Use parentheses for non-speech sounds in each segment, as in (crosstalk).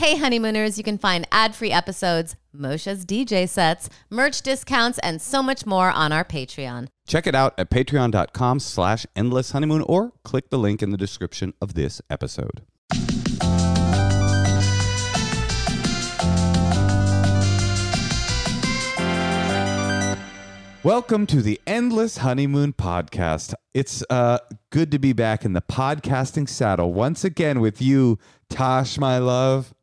Hey, honeymooners, you can find ad free episodes, Moshe's DJ sets, merch discounts, and so much more on our Patreon. Check it out at patreon.com slash endless honeymoon or click the link in the description of this episode. Welcome to the Endless Honeymoon Podcast. It's uh, good to be back in the podcasting saddle once again with you, Tosh, my love.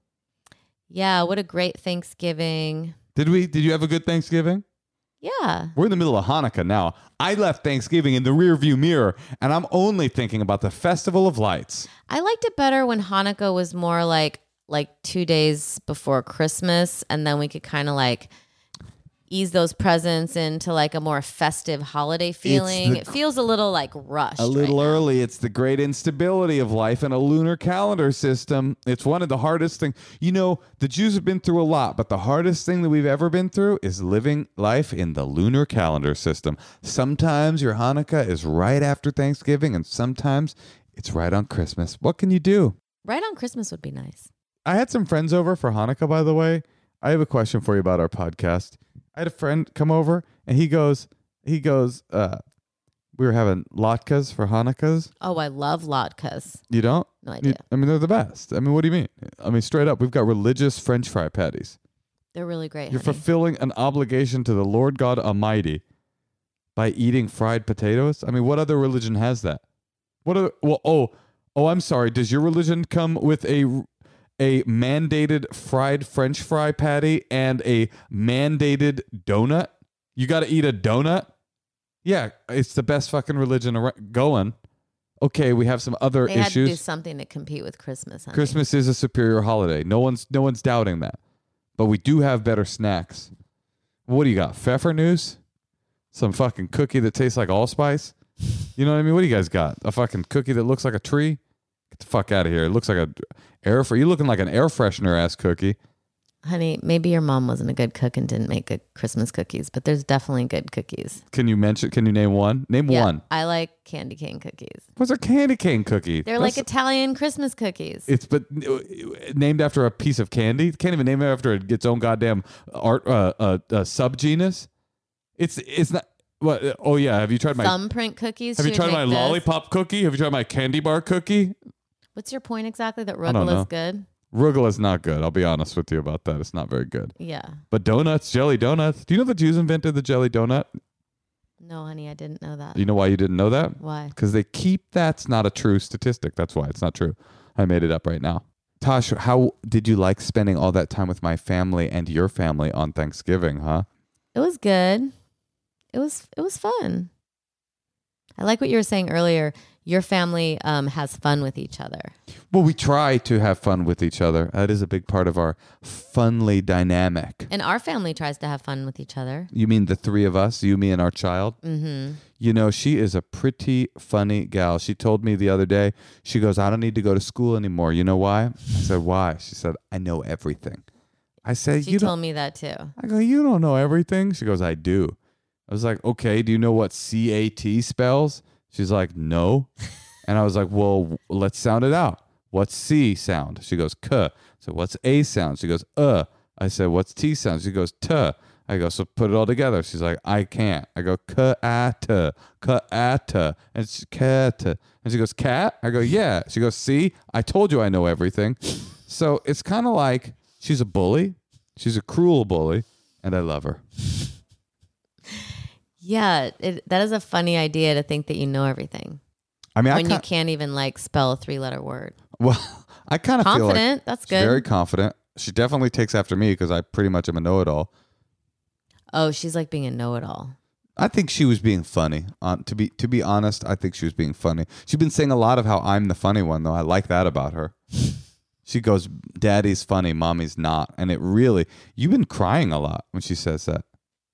Yeah, what a great Thanksgiving. Did we? Did you have a good Thanksgiving? Yeah. We're in the middle of Hanukkah now. I left Thanksgiving in the rearview mirror, and I'm only thinking about the Festival of Lights. I liked it better when Hanukkah was more like like 2 days before Christmas and then we could kind of like ease those presents into like a more festive holiday feeling. the- it feels a little like rushed. A little right now. early. It's the great instability of life in a lunar calendar system. It's one of the hardest things. You know, the Jews have been through a lot, but the hardest thing that we've ever been through is living life in the lunar calendar system. Sometimes your Hanukkah is right after Thanksgiving, and sometimes it's right on Christmas. What can you do? Right on Christmas would be nice. I had some friends over for Hanukkah, by the way. I have a question for you about our podcast. I had a friend come over and he goes, he goes, uh, we were having latkes for Hanukkahs. Oh, I love latkes. You don't? No You- idea. I mean, they're the best. I mean, what do you mean? I mean, straight up, we've got religious French fry patties. They're really great. You're honey. fulfilling an obligation to the Lord God Almighty by eating fried potatoes. I mean, what other religion has that? What other? Well, oh, oh, I'm sorry. Does your religion come with a a mandated fried French fry patty and a mandated donut? You got to eat a donut. Yeah, it's the best fucking religion going. Okay, we have some other they had to do issues. something to compete with Christmas. Honey. Christmas is a superior holiday. No one's no one's doubting that. But we do have better snacks. What do you got? Pfeffernuss? Some fucking cookie that tastes like allspice? You know what I mean? What do you guys got? A fucking cookie that looks like a tree? Get the fuck out of here. It looks like a air fr- you looking like an air freshener ass cookie. Honey, maybe your mom wasn't a good cook and didn't make good Christmas cookies, but there's definitely good cookies. Can you mention can you name one? Name Yeah, one. I like candy cane cookies. What's a candy cane cookie? They're That's- like Italian Christmas cookies. It's but named after a piece of candy. Can't even name it after its own goddamn art uh, uh, uh, subgenus. It's it's not. What? Oh yeah. Have you tried my? Thumbprint cookies. have you She would tried my make lollipop cookie? Have you tried my candy bar cookie? What's your point exactly? That don't arugula know. is not good. I'll be honest with you about that. It's not very good. Yeah. But donuts, jelly donuts. Do you know the Jews invented the jelly donut? No, honey, I didn't know that. You know why you didn't know that? Why? Because they keep that's not a true statistic. That's why it's not true. I made it up right now. Tosh, how did you like spending all that time with my family and your family on Thanksgiving, huh? It was good. It was it was fun. I like what you were saying earlier. Your family um, has fun with each other. Well, we try to have fun with each other. That is a big part of our funly dynamic. And our family tries to have fun with each other. You mean the three of us, you, me, and our child? Mm-hmm. You know, she is a pretty funny gal. She told me the other day, she goes, I don't need to go to school anymore. You know why? I said, Why? She said, I know everything. I said, She You told me that too. I go, You don't know everything? She goes, I do. I was like, Okay, do you know what CAT spells? She's like, No. and I was like, Well, let's sound it out. What's C sound? She goes, K. So what's A sound? She goes, Uh. I said, What's T sound? She goes, T. I go, so put it all together. She's like, I can't. I go, ka-ata, ka-ata. And she, cat. And she goes, cat? I go, yeah. She goes, see, I told you I know everything. So it's kind of like she's a bully. She's a cruel bully, and I love her. Yeah, it, that is a funny idea to think that you know everything I mean, I when you can't even like spell a three letter word. well, (laughs) I kind of feel like Confident, that's good. very confident. She definitely takes after me because I pretty much am a know-it-all. oh, she's like being a know it all. I think she was being funny. Uh, to be to be honest, I think she was being funny. She's been saying a lot of how I'm the funny one, though. I like that about her. (laughs) She goes, "Daddy's funny, mommy's not," and it really. You've been crying a lot when she says that.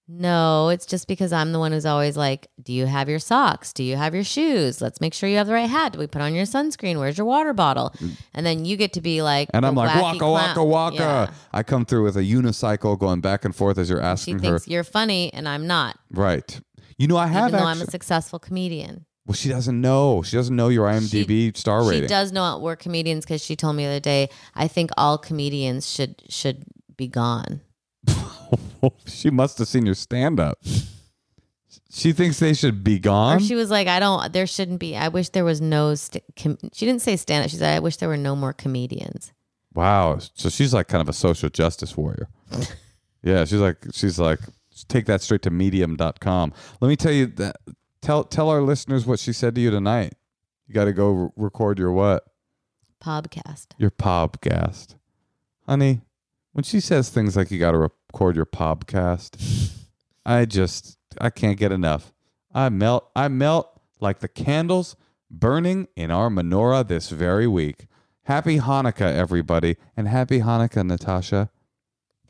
No, it's just because I'm the one who's always like, Do you have your socks? Do you have your shoes? Let's make sure you have the right hat. Do we put on your sunscreen? Where's your water bottle? Mm. And then you get to be like, And I'm like, "Waka waka waka." Yeah. I come through with a unicycle going back and forth as you're She asking her. thinks you're funny and I'm not, Right. You know, I have even though I'm a successful comedian. Well, she doesn't know. She doesn't know your IMDb star rating. She rating. does know we're comedians because she told me the other day. I think all comedians should should be gone. (laughs) she must have seen your stand up. She thinks they should be Or gone. she was like, I don't. There shouldn't be. I wish there was no. St- com-, she didn't say stand up. She said, I wish there were no more comedians. wow. So she's like kind of a social justice warrior. (laughs) yeah, she's like she's like take that straight to medium.com. Let me tell you that tell tell our listeners what she said to you tonight. You got to go re- record your what? Podcast. Your podcast. Honey, when she says things like you got to record your podcast, I just I can't get enough. I melt I melt like the candles burning in our menorah this very week. Happy Hanukkah everybody and happy Hanukkah Natasha.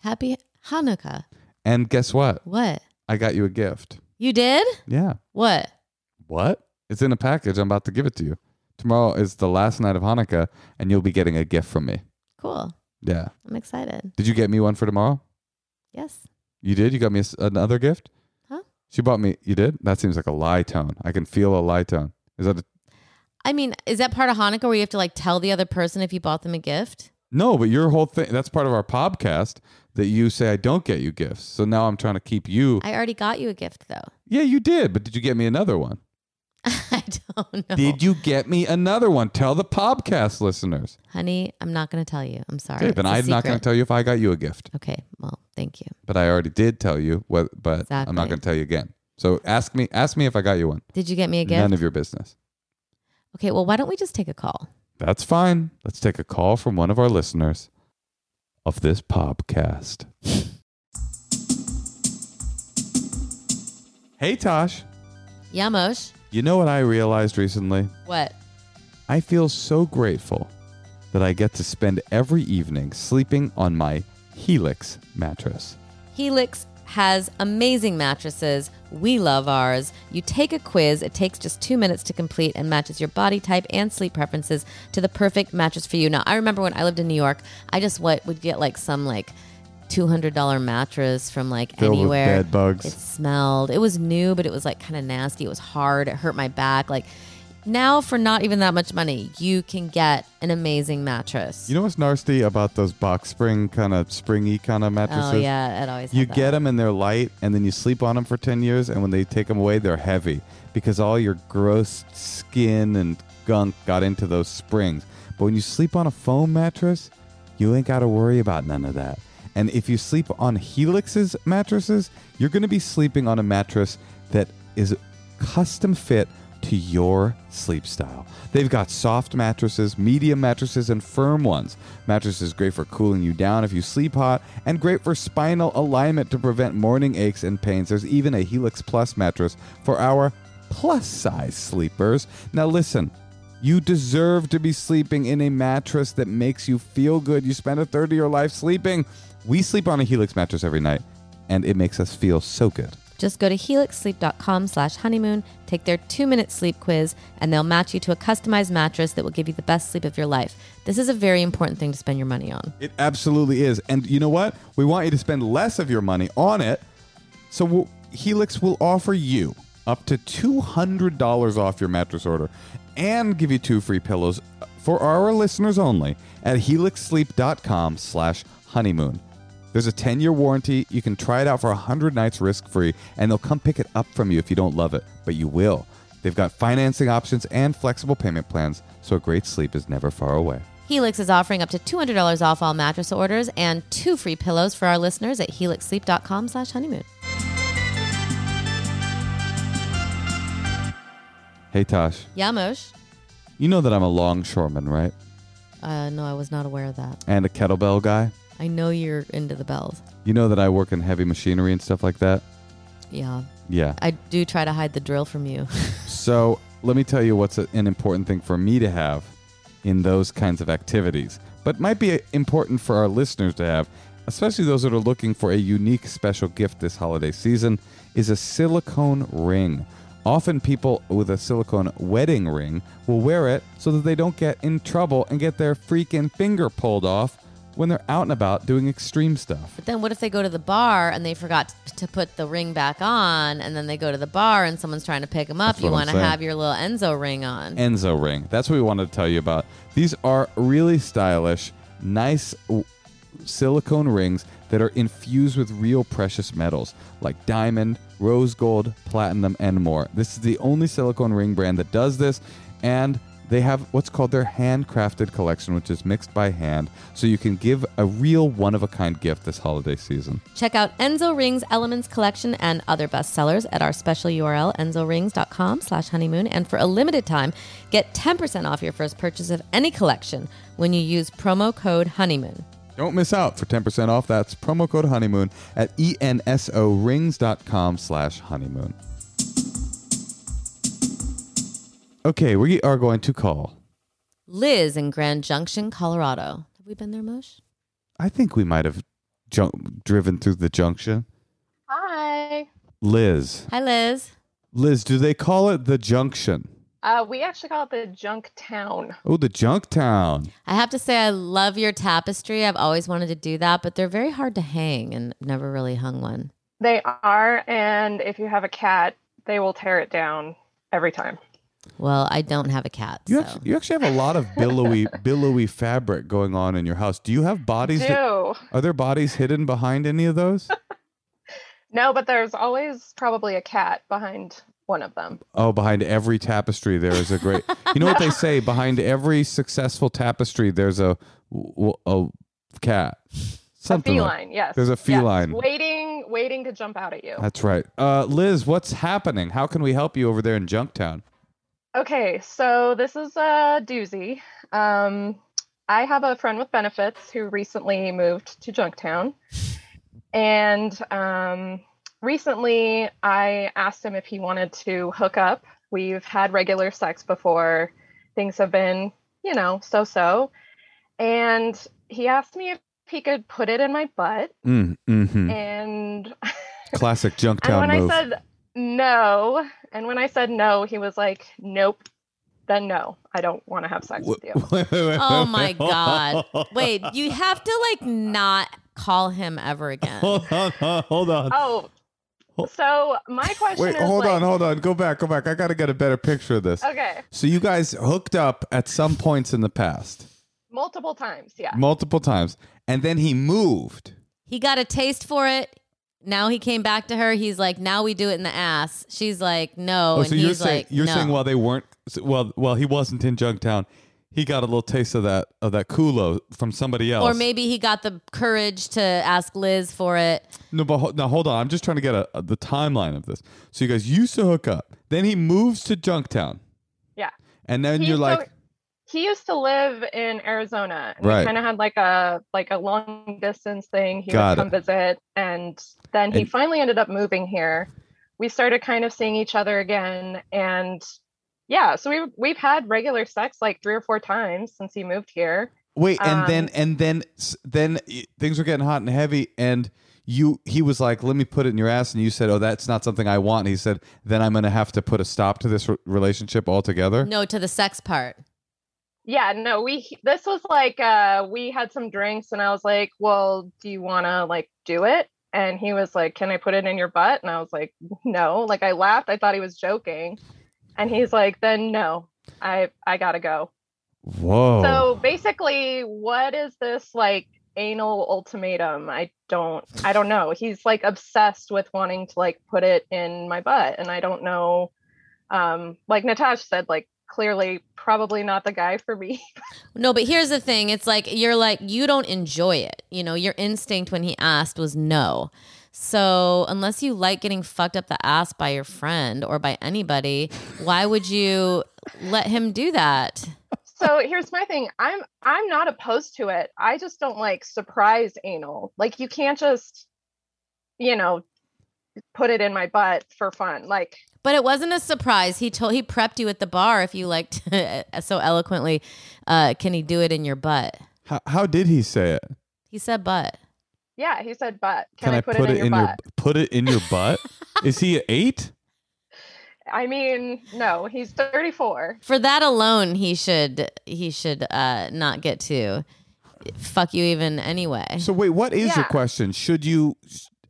Happy Hanukkah. And guess what? What I got you a gift. you did? Yeah. What? What? It's in a package. I'm about to give it to you. Tomorrow is the last night of Hanukkah and you'll be getting a gift from me. Cool. Yeah. I'm excited. Did you get me one for tomorrow? Yes. You did? You got me a another gift? Huh? She bought me. You did? That seems like a lie tone. I can feel a lie tone. Is that a, I mean, is that part of Hanukkah where you have to like tell the other person if you bought them a gift? no? But your whole thing. That's part of our podcast that you say I don't get you gifts. So now I'm trying to keep you. I already got you a gift though. yeah, you did. But did you get me another one? I don't know. Did you get me another one? Tell the podcast listeners. Honey, I'm not going to tell you. I'm sorry. Okay, then I'm not going to tell you if I got you a gift. Okay, well, thank you. But I already did tell you. What? But I'm not going to tell you again. So ask me. Ask me if I got you one. Did you get me a gift? None of your business. okay, well, why don't we just take a call? That's fine. Let's take a call from one of our listeners of this podcast. hey, Tosh. Yamosh, You know what I realized recently? what? I feel so grateful that I get to spend every evening sleeping on my Helix mattress. Helix has amazing mattresses. We love ours. You take a quiz, it takes just two minutes to complete and matches your body type and sleep preferences to the perfect mattress for you. Now, I remember when I lived in New York, I just what would get like some like $200 mattress from like Filled with anywhere. bed bugs. It smelled. It was new, but it was like kind of nasty. It was hard. It hurt my back. Like now, for not even that much money, you can get an amazing mattress. You know what's nasty about those box spring kind of springy kind of oh, mattresses? oh yeah, it always. You get them and they're light, and then you sleep on them for 10 years, and when they take them away, they're heavy because all your gross skin and gunk got into those springs. But when you sleep on a foam mattress, you ain't got to worry about none of that. And if you sleep on Helix's mattresses, you're going to be sleeping on a mattress that is custom fit to your sleep style. They've got soft mattresses, medium mattresses, and firm ones. Mattresses great for cooling you down if you sleep hot, and great for spinal alignment to prevent morning aches and pains. There's even a Helix Plus mattress for our plus size sleepers. Now, listen. You deserve to be sleeping in a mattress that makes you feel good. You spend a third of your life sleeping. We sleep on a Helix mattress every night, and it makes us feel so good. Just go to helixsleep.com slash honeymoon, take their two minute sleep quiz, and they'll match you to a customized mattress that will give you the best sleep of your life. This is a very important thing to spend your money on. It absolutely is. And you know what? We want you to spend less of your money on it. So Helix will offer you up to $200 off your mattress order and give you two free pillows for our listeners only at helixsleep.com slash honeymoon. There's a 10-year warranty. You can try it out for 100 nights risk-free, and they'll come pick it up from you if you don't love it, but you will. They've got financing options and flexible payment plans, so a great sleep is never far away. Helix is offering up to $200 off all mattress orders and two free pillows for our listeners at helixsleep.com slash honeymoon. Hey, Tosh. Yamosh. You know that I'm a longshoreman, right? Uh, no, I was not aware of that. And a kettlebell guy. I know you're into the bells. You know that I work in heavy machinery and stuff like that? Yeah. Yeah. I do try to hide the drill from you. (laughs) So let me tell you what's a, an important thing for me to have in those kinds of activities, but might be important for our listeners to have, especially those that are looking for a unique special gift this holiday season, is a silicone ring. Often people with a silicone wedding ring will wear it so that they don't get in trouble and get their freaking finger pulled off when they're out and about doing extreme stuff. But then what if they go to the bar and they forgot t- to put the ring back on and then they go to the bar and someone's trying to pick them up? That's you want to have your little Enso ring on. Enso ring. That's what we wanted to tell you about. These are really stylish, nice w- silicone rings that are infused with real precious metals like diamond, rose gold, platinum, and more. This is the only silicone ring brand that does this, and they have what's called their handcrafted collection, which is mixed by hand, so you can give a real one of a kind gift this holiday season. Check out Enso Rings Elements Collection and other bestsellers at our special URL, ensorings.com slash honeymoon. And for a limited time, get 10% off your first purchase of any collection when you use promo code honeymoon. Don't miss out for 10% off. That's promo code honeymoon at ensorings.com slash honeymoon. Okay, we are going to call. Liz in Grand Junction, Colorado. Have we been there, Mosh? I think we might have jun- driven through the junction. Hi. Liz. Hi, Liz. Liz, do they call it the junction? Uh, we actually call it the Junk Town. Oh, the junk town. I have to say, I love your tapestry. I've always wanted to do that, but they're very hard to hang and never really hung one. They are, and if you have a cat, they will tear it down every time. Well, I don't have a cat. You, so. actually, you actually have a lot of billowy (laughs) billowy fabric going on in your house. Do you have bodies? that- Do. are there bodies hidden behind any of those? (laughs) No, but there's always probably a cat behind one of them. Oh, behind every tapestry there is a great. You know what they say? Behind every successful tapestry, there's a a cat. Something a like- feline, yes. There's a Yes. feline. Waiting, waiting to jump out at you. That's right. Uh, Liz, what's happening? How can we help you over there in Junktown? Okay, so this is a doozy. Um, I have a friend with benefits who recently moved to Junktown. And um, recently I asked him if he wanted to hook up. We've had regular sex before, things have been, you know, so so. And he asked me if he could put it in my butt. Mm, hmm And (laughs) Classic and Junktown when move. I said no, and when I said no, he was like, "Nope." Then no, I don't want to have sex with you. (laughs) Wait, wait, wait, Oh my. God. (laughs) Wait, you have to like not call him ever again. Hold on, hold on. Oh, Hold- so my question Wait, is hold like, on, hold on. Go back, go back. I got to get a better picture of this. Okay, So you guys hooked up at some points in the past, multiple times, yeah. multiple times, and then he moved. He got a taste for it. Now he came back to her. He's like, now we do it in the ass. She's like, no. Oh, so he's you're saying like, you're no. saying while they weren't well, well, he wasn't in Junktown. He got a little taste of that of that culo from somebody else. or maybe he got the courage to ask Liz for it. no, but ho- now hold on. I'm just trying to get a, a- the timeline of this. So you guys used to hook up. Then he moves to Junktown, Yeah. and then He- you're so like, he used to live in Arizona. And Right. We kind of had like a like a long distance thing. He Got would come visit, and then he And- finally ended up moving here. We started kind of seeing each other again, and yeah, so we've we've had regular sex like three or four times since he moved here. wait, and then um, and then then things were getting hot and heavy, and you he was like, let me put it in your ass, and you said, oh, that's not something I want. And he said, then I'm gonna have to put a stop to this re- relationship altogether. No, to the sex part. Yeah, no, we this was like uh we had some drinks and I was like, "Well, do you want to like do it?" And he was like, "Can I put it in your butt?" And I was like, "No." Like I laughed. I thought he was joking. And he's like, "Then no. I I got to go." Whoa. So basically, what is this like anal ultimatum? I don't I don't know. He's like obsessed with wanting to like put it in my butt and I don't know um like Natasha said like clearly probably not the guy for me. (laughs) No, but here's the thing. It's like you're like you don't enjoy it. You know, your instinct when he asked was no. So, unless you like getting fucked up the ass by your friend or by anybody, why would you let him do that? so here's my thing i'm i'm not opposed to it i just don't like surprise anal like you can't just you know put it in my butt for fun like But it wasn't a surprise. He told he prepped you at the bar if you liked (laughs) so eloquently. Uh, can he do it in your butt? how, how did he say it? He said butt. Yeah he said butt Can, can, I, put, it, in, your your butt put it in your (laughs) butt? Is he eight? i mean no he's 34 For that alone, he should he should uh, not get to. fuck you even anyway. So wait, what is your question? Should you?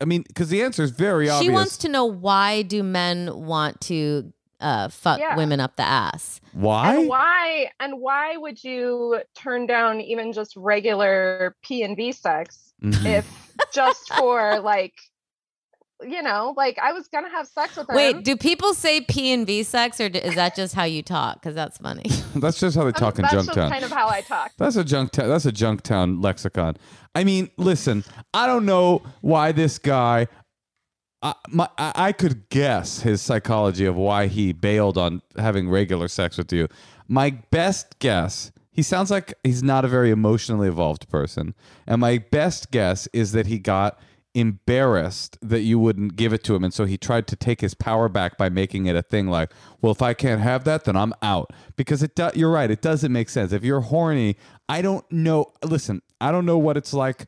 I mean, because the answer is very obvious. She wants to know why do men want to uh, fuck Yeah. women up the ass? why? And why and why would you turn down even just regular P and V sex Mhm. if just for (laughs) like you know, like I was gonna have sex with him. Wait, do people say P and V sex, or is that just how you talk? Because that's funny. (laughs) That's just how they I'm- talk in that's just Junktown. kind of how I talk. (laughs) That's a junk. that's a Junktown lexicon. I mean, listen. I don't know why this guy. I, my, I could guess his psychology of why he bailed on having regular sex with you. My best guess. He sounds like he's not a very emotionally evolved person, and my best guess is that he got embarrassed that you wouldn't give it to him and so he tried to take his power back by making it a thing like well if i can't have that then i'm out because it do- you're right it doesn't make sense if you're horny i don't know listen i don't know what it's like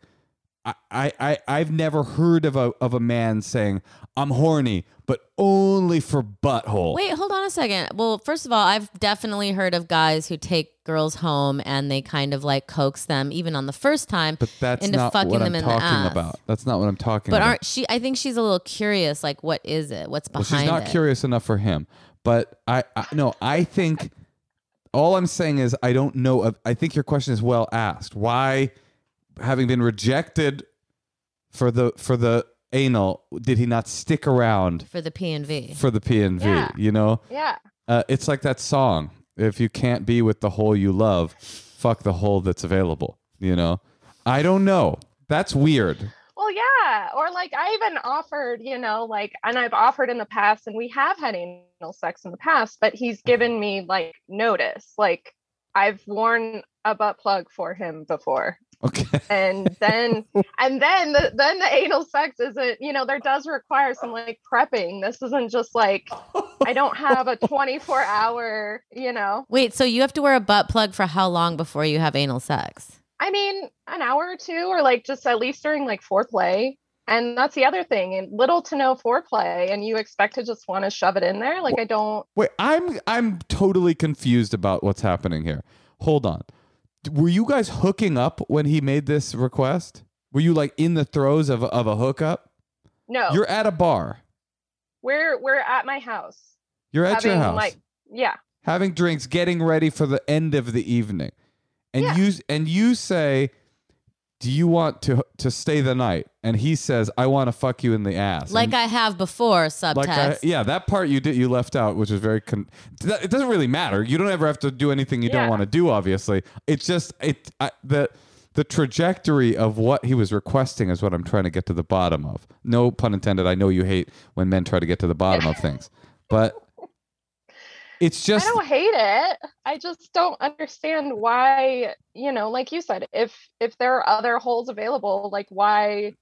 I, I, I've never heard of a of a man saying I'm horny, but only for butthole. Wait, hold on a second. Well, first of all, I've definitely heard of guys who take girls home and they kind of like coax them, even on the first time, but that's into not fucking what them I'm in the talking ass. about. That's not what I'm talking But about. aren't she? I think she's a little curious. Like, what is it? What's behind it? Well, behind she's not it? curious enough for him. But I, I no, I think all I'm saying is I don't know. Of, I think your question is well asked. Why, having been rejected for the for the anal, did he not stick around for the P and V. for the P and V? Yeah. You know, Yeah. uh, it's like that song. If you can't be with the hole you love, fuck the hole that's available. You know, I don't know. That's weird. Well, yeah. Or like I even offered, you know, like, and I've offered in the past, and we have had anal sex in the past, but he's given me like notice. Like I've worn a butt plug for him before. Okay. (laughs) And then, and then the then the anal sex isn't, you know, there does require some like prepping. This isn't just like I don't have a (laughs) 24 hour, you know. Wait, so you have to wear a butt plug for how long before you have anal sex? I mean, an hour or two, or like just at least during like foreplay. And that's the other thing, and little to no foreplay, and you expect to just want to shove it in there. Like I don't. Wait, I'm I'm totally confused about what's happening here. Hold on. Were you guys hooking up when he made this request? Were you like in the throes of of a hookup? No, You're at a bar. we're we're at my house. You're at having your house. like yeah, having drinks, getting ready for the end of the evening. And Yeah. you and you say, "Do you want to to stay the night?" And he says, "I want to fuck you in the ass." Like And- I have before, subtext. like I, yeah, that part you did you left out, which was very. Con- it doesn't really matter. You don't ever have to do anything you don't want to do. Obviously, it's just it I, the the trajectory of what he was requesting is what I'm trying to get to the bottom of. No pun intended. I know you hate when men try to get to the bottom of things, but it's just I don't hate it. I just don't understand why. You know, like you said, if if there are other holes available, like why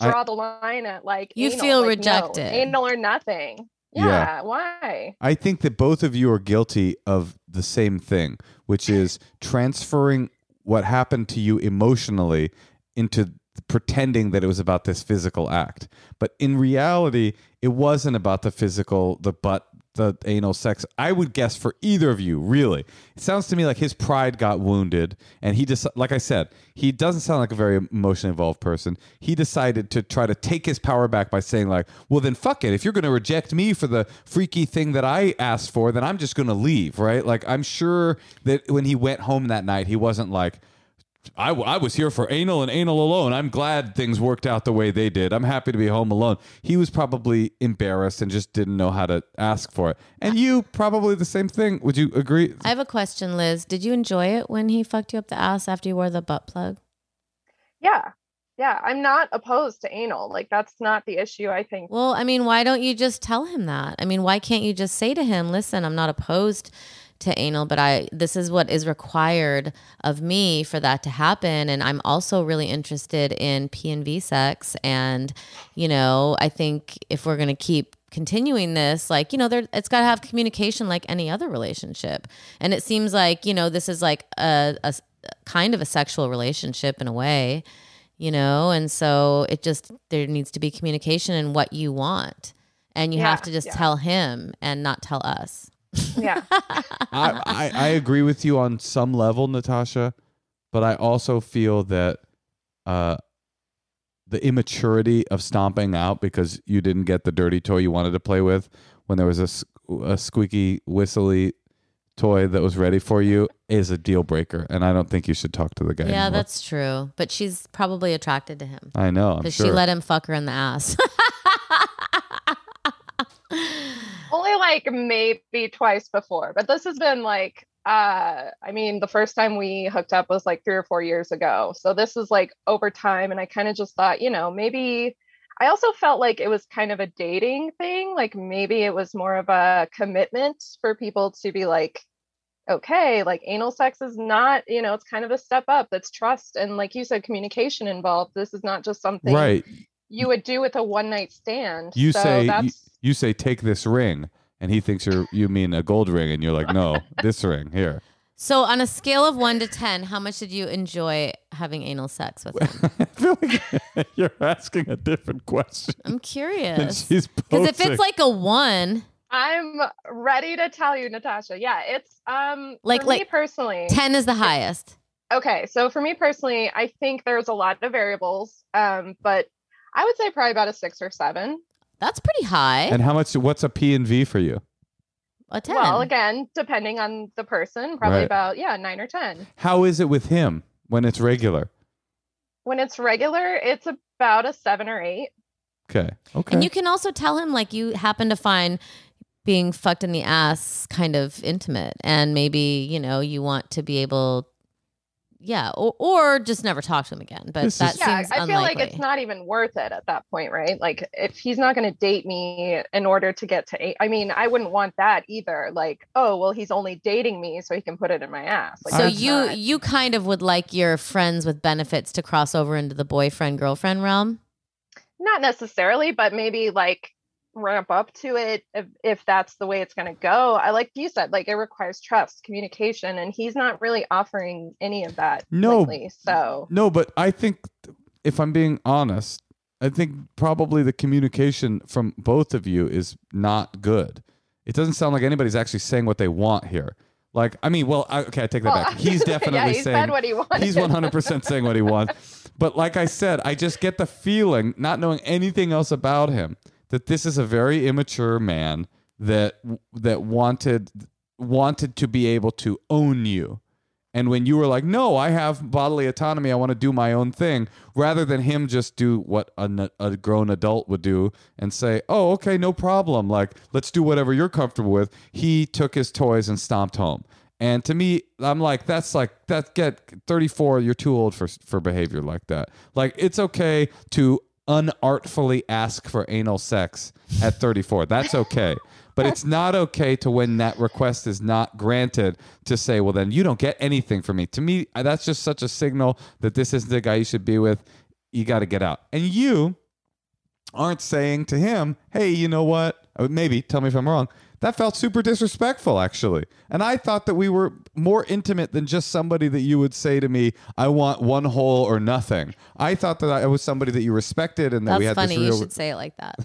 I- draw the line at like You anal? feel Like, no, rejected. anal or nothing. Yeah. Yeah, why? I think that both of you are guilty of the same thing, which is transferring what happened to you emotionally into pretending that it was about this physical act. But in reality, it wasn't about the physical, the butt, the anal sex. I would guess for either of you, really. It sounds to me like his pride got wounded and he just like I said, he doesn't sound like a very emotionally involved person. He decided to try to take his power back by saying like, "Well, then fuck it. If you're going to reject me for the freaky thing that I asked for, then I'm just going to leave." Right? Like I'm sure that when he went home that night, he wasn't like I, w- I was here for anal and anal alone. I'm glad things worked out the way they did. I'm happy to be home alone. He was probably embarrassed and just didn't know how to ask for it. And you probably the same thing. Would you agree? I have a question, Liz. Did you enjoy it when he fucked you up the ass after you wore the butt plug? Yeah. Yeah. I'm not opposed to anal. Like that's not the issue, I think. Well, I mean, why don't you just tell him that? I mean, why can't you just say to him, "Listen, I'm not opposed to anal, but I this is what is required of me for that to happen. And I'm also really interested in P and V sex. And you know, I think if we're going to keep continuing this like you know there it's got to have communication like any other relationship. And it seems like you know this is like a, a kind of a sexual relationship in a way you know? And so it just there needs to be communication in what you want. And you have to just yeah. tell him and not tell us Yeah. (laughs) I, I, I agree with you on some level, Natasha, but I also feel that uh, the immaturity of stomping out because you didn't get the dirty toy you wanted to play with when there was a, a squeaky, whistly toy that was ready for you is a deal breaker. And I don't think you should talk to the guy. Yeah, anymore. that's true. But she's probably attracted to him I know. Because sure. she let him fuck her in the ass. (laughs) Only like maybe twice before, but this has been like uh I mean the first time we hooked up was like 3 or 4 years ago. So this is like over time and I kind of just thought, you know, maybe I also felt like it was kind of a dating thing, like maybe it was more of a commitment for people to be like okay, like anal sex is not, you know, it's kind of a step up. That's trust and like you said communication involved. This is not just something right. you would do with a one night stand. You so say that's you say take this ring, and he thinks you're you mean a gold ring, and you're like, no, (laughs) this ring here. so, on a scale of one to 10, how much did you enjoy having anal sex with him? (laughs) I feel like (laughs) you're asking a different question. I'm And curious. she's Because if it's like a one, I'm ready to tell you, Natasha. Yeah, it's um Like- for me like personally. 10 is the highest. Okay, so for me personally, I think there's a lot of variables, um, but I would say probably about a six or seven. That's pretty high. and how much? What's a P and V for you? a 10. Well, again, depending on the person, probably Right. about yeah nine or ten. How is it with him when it's regular? When it's regular, it's about a seven or eight. Okay. Okay. And you can also tell him like you happen to find being fucked in the ass kind of intimate and maybe, you know, you want to be able yeah, or, or just never talk to him again. But This that is- Yeah, seems I feel unlikely. like it's not even worth it at that point, right? Like if he's not going to date me in order to get to eight, I mean, I wouldn't want that either. Like, oh, well, he's only dating me so he can put it in my ass. Like, so you not- you kind of would like your friends with benefits to cross over into the boyfriend girlfriend realm? not necessarily, but maybe like ramp up to it if, if that's the way it's going to go. I like you said, like it requires trust, communication, and he's not really offering any of that No. lately. So no, but I think if I'm being honest, I think probably the communication from both of you is not good. It doesn't sound like anybody's actually saying what they want here. Like, I mean, well, I, okay, I take that Well, back. Oh, (laughs) he's definitely yeah, he saying said what he wanted. He's 100% saying what he wants. (laughs) But like I said, I just get the feeling, not knowing anything else about him, that this is a very immature man that that wanted wanted to be able to own you. And when you were like, "No, I have bodily autonomy. I want to do my own thing," rather than him just do what a grown adult would do and say, "Oh, okay, no problem. Like, let's do whatever you're comfortable with." He took his toys and stomped home. And to me, I'm like, that's like that. Get 34. You're too old for for behavior like that. Like, it's okay to unartfully ask for anal sex at 34. That's okay. But it's not okay to when that request is not granted to say, well, then you don't get anything from me. To me, that's just such a signal that this isn't the guy you should be with. You got to get out. And you aren't saying to him, hey, you know what? Uh, Maybe, tell me if I'm wrong. That felt super disrespectful, actually. And I thought that we were more intimate than just somebody that you would say to me, I want one hole or nothing. I thought that I was somebody that you respected and that That's we had this real That's funny. You should say it like that.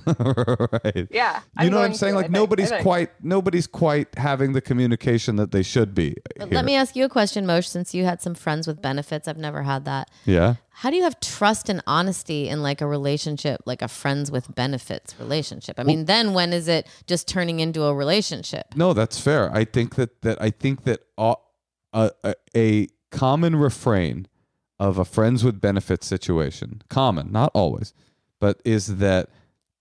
(laughs) right. yeah, You know what I'm saying? to, Like think- nobody's quite nobody's quite having the communication that they should be. But here. let me ask you a question, Mosh, since you had some friends with benefits. I've never had that. Yeah. How do you have trust and honesty in like a relationship, like a friends with benefits relationship? I mean, then when is it just turning into a relationship? No, that's fair. I think that that I think that a, a, a common refrain of a friends with benefits situation, common, not always, but is that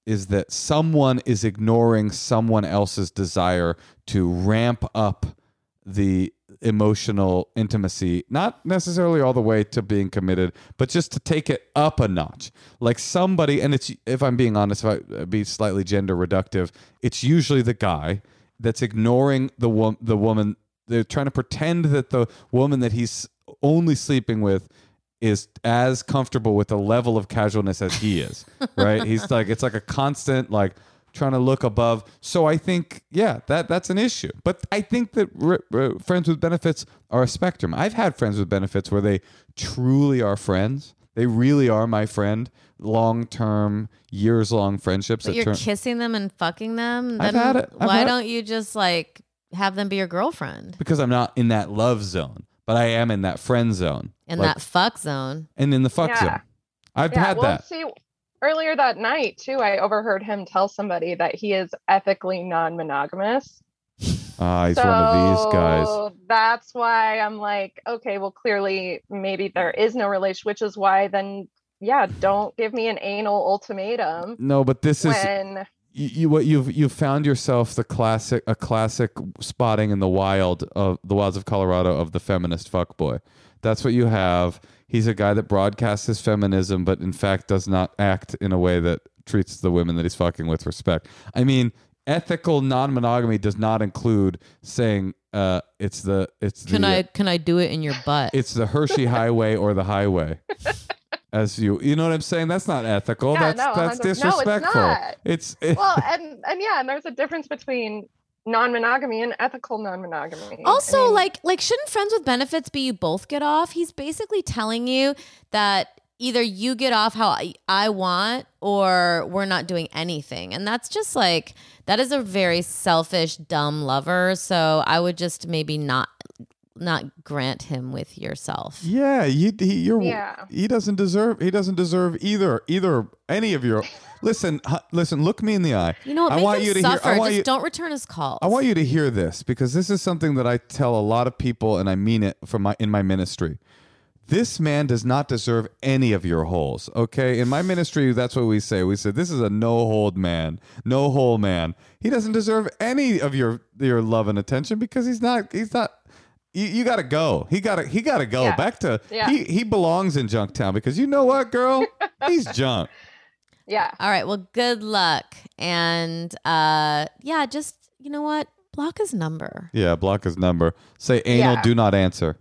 is that someone is ignoring someone else's desire to ramp up the emotional intimacy, not necessarily all the way to being committed, but just to take it up a notch. Like somebody, and it's, if I'm being honest, if I uh, be slightly gender reductive, it's usually the guy that's ignoring the, wo- the woman. They're trying to pretend that the woman that he's only sleeping with is as comfortable with the level of casualness as he is, (laughs) right? He's like, it's like a constant, like, trying to look above. So I think, yeah, that that's an issue. But I think that r- r- friends with benefits are a spectrum. I've had friends with benefits where they truly are friends. They really are my friend. Long term, years long friendships. But that you're turn- kissing them and fucking them. I've had it. I've why had- don't you just like have them be your girlfriend? because I'm not in that love zone, but I am in that friend zone. In Like- that fuck zone. and in the fuck Yeah. zone. I've yeah, had well, that. see, earlier that night too, I overheard him tell somebody that he is ethically non-monogamous. Ah, he's one of these guys. So That's why I'm like, okay, well, clearly maybe there is no relation, which is why then, yeah, don't give me an anal ultimatum No, but this is when you, you what you've you've found yourself the classic a classic spotting in the wild of the wilds of Colorado of the feminist fuckboy. That's what you have. He's a guy that broadcasts his feminism, but in fact does not act in a way that treats the women that he's fucking with respect. I mean, ethical non-monogamy does not include saying uh, it's the it's Can the, I can I do it in your butt? it's the Hershey Highway or the highway. (laughs) As you, you know what I'm saying? That's not ethical. Yeah, that's no, that's 100 no, it's disrespectful. not. It's it- well, and and yeah, and there's a difference between non-monogamy and ethical non-monogamy. I Also, mean, like like shouldn't friends with benefits be you both get off? He's basically telling you that either you get off how I, I want or we're not doing anything. And that's just like that is a very selfish dumb lover, so I would just maybe not not grant him with yourself. Yeah, you, he, you're. Yeah. He doesn't deserve. He doesn't deserve either. Either any of your. Listen, hu- listen. Look me in the eye. You know what? I Make want him you to hear. suffer. I want just you. don't return his calls. I want you to hear this because this is something that I tell a lot of people, and I mean it from my in my ministry. This man does not deserve any of your holes. Okay, in my ministry, that's what we say. We say this is a no hold man, no hole man. He doesn't deserve any of your your love and attention because he's not. He's not. You, you gotta go. He gotta. He gotta go Yeah. back to. Yeah. He he belongs in Junktown because you know what, girl, he's junk. Yeah, All right. Well, good luck. And uh yeah, just you know what? Block his number. Yeah, block his number. Say anal. Yeah. Do not answer.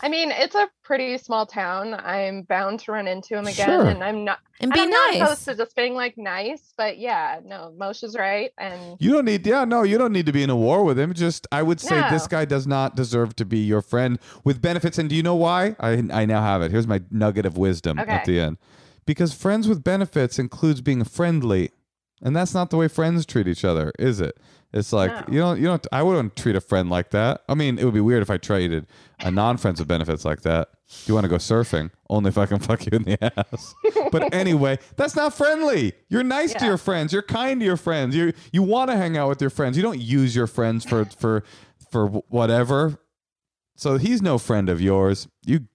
I mean, it's a pretty small town. I'm bound to run into him again, Sure. and I'm not. And and be I'm not nice. opposed to just being like nice, but yeah, no, Moshe's right, and You don't need, yeah, no, you don't need to be in a war with him. Just, I would say No. this guy does not deserve to be your friend with benefits. And do you know why? I, I now have it. Here's my nugget of wisdom at the end. Because friends with benefits includes being friendly, and that's not the way friends treat each other, is it? It's like No. you don't, you don't. I wouldn't treat a friend like that. I mean, it would be weird if I treated a non-friends with benefits like that. Do you want to go surfing? Only if I can (laughs) fuck you in the ass. but anyway, that's not friendly. You're nice to your friends. You're kind to your friends. You you want to hang out with your friends. You don't use your friends for for for whatever. So he's no friend of yours. You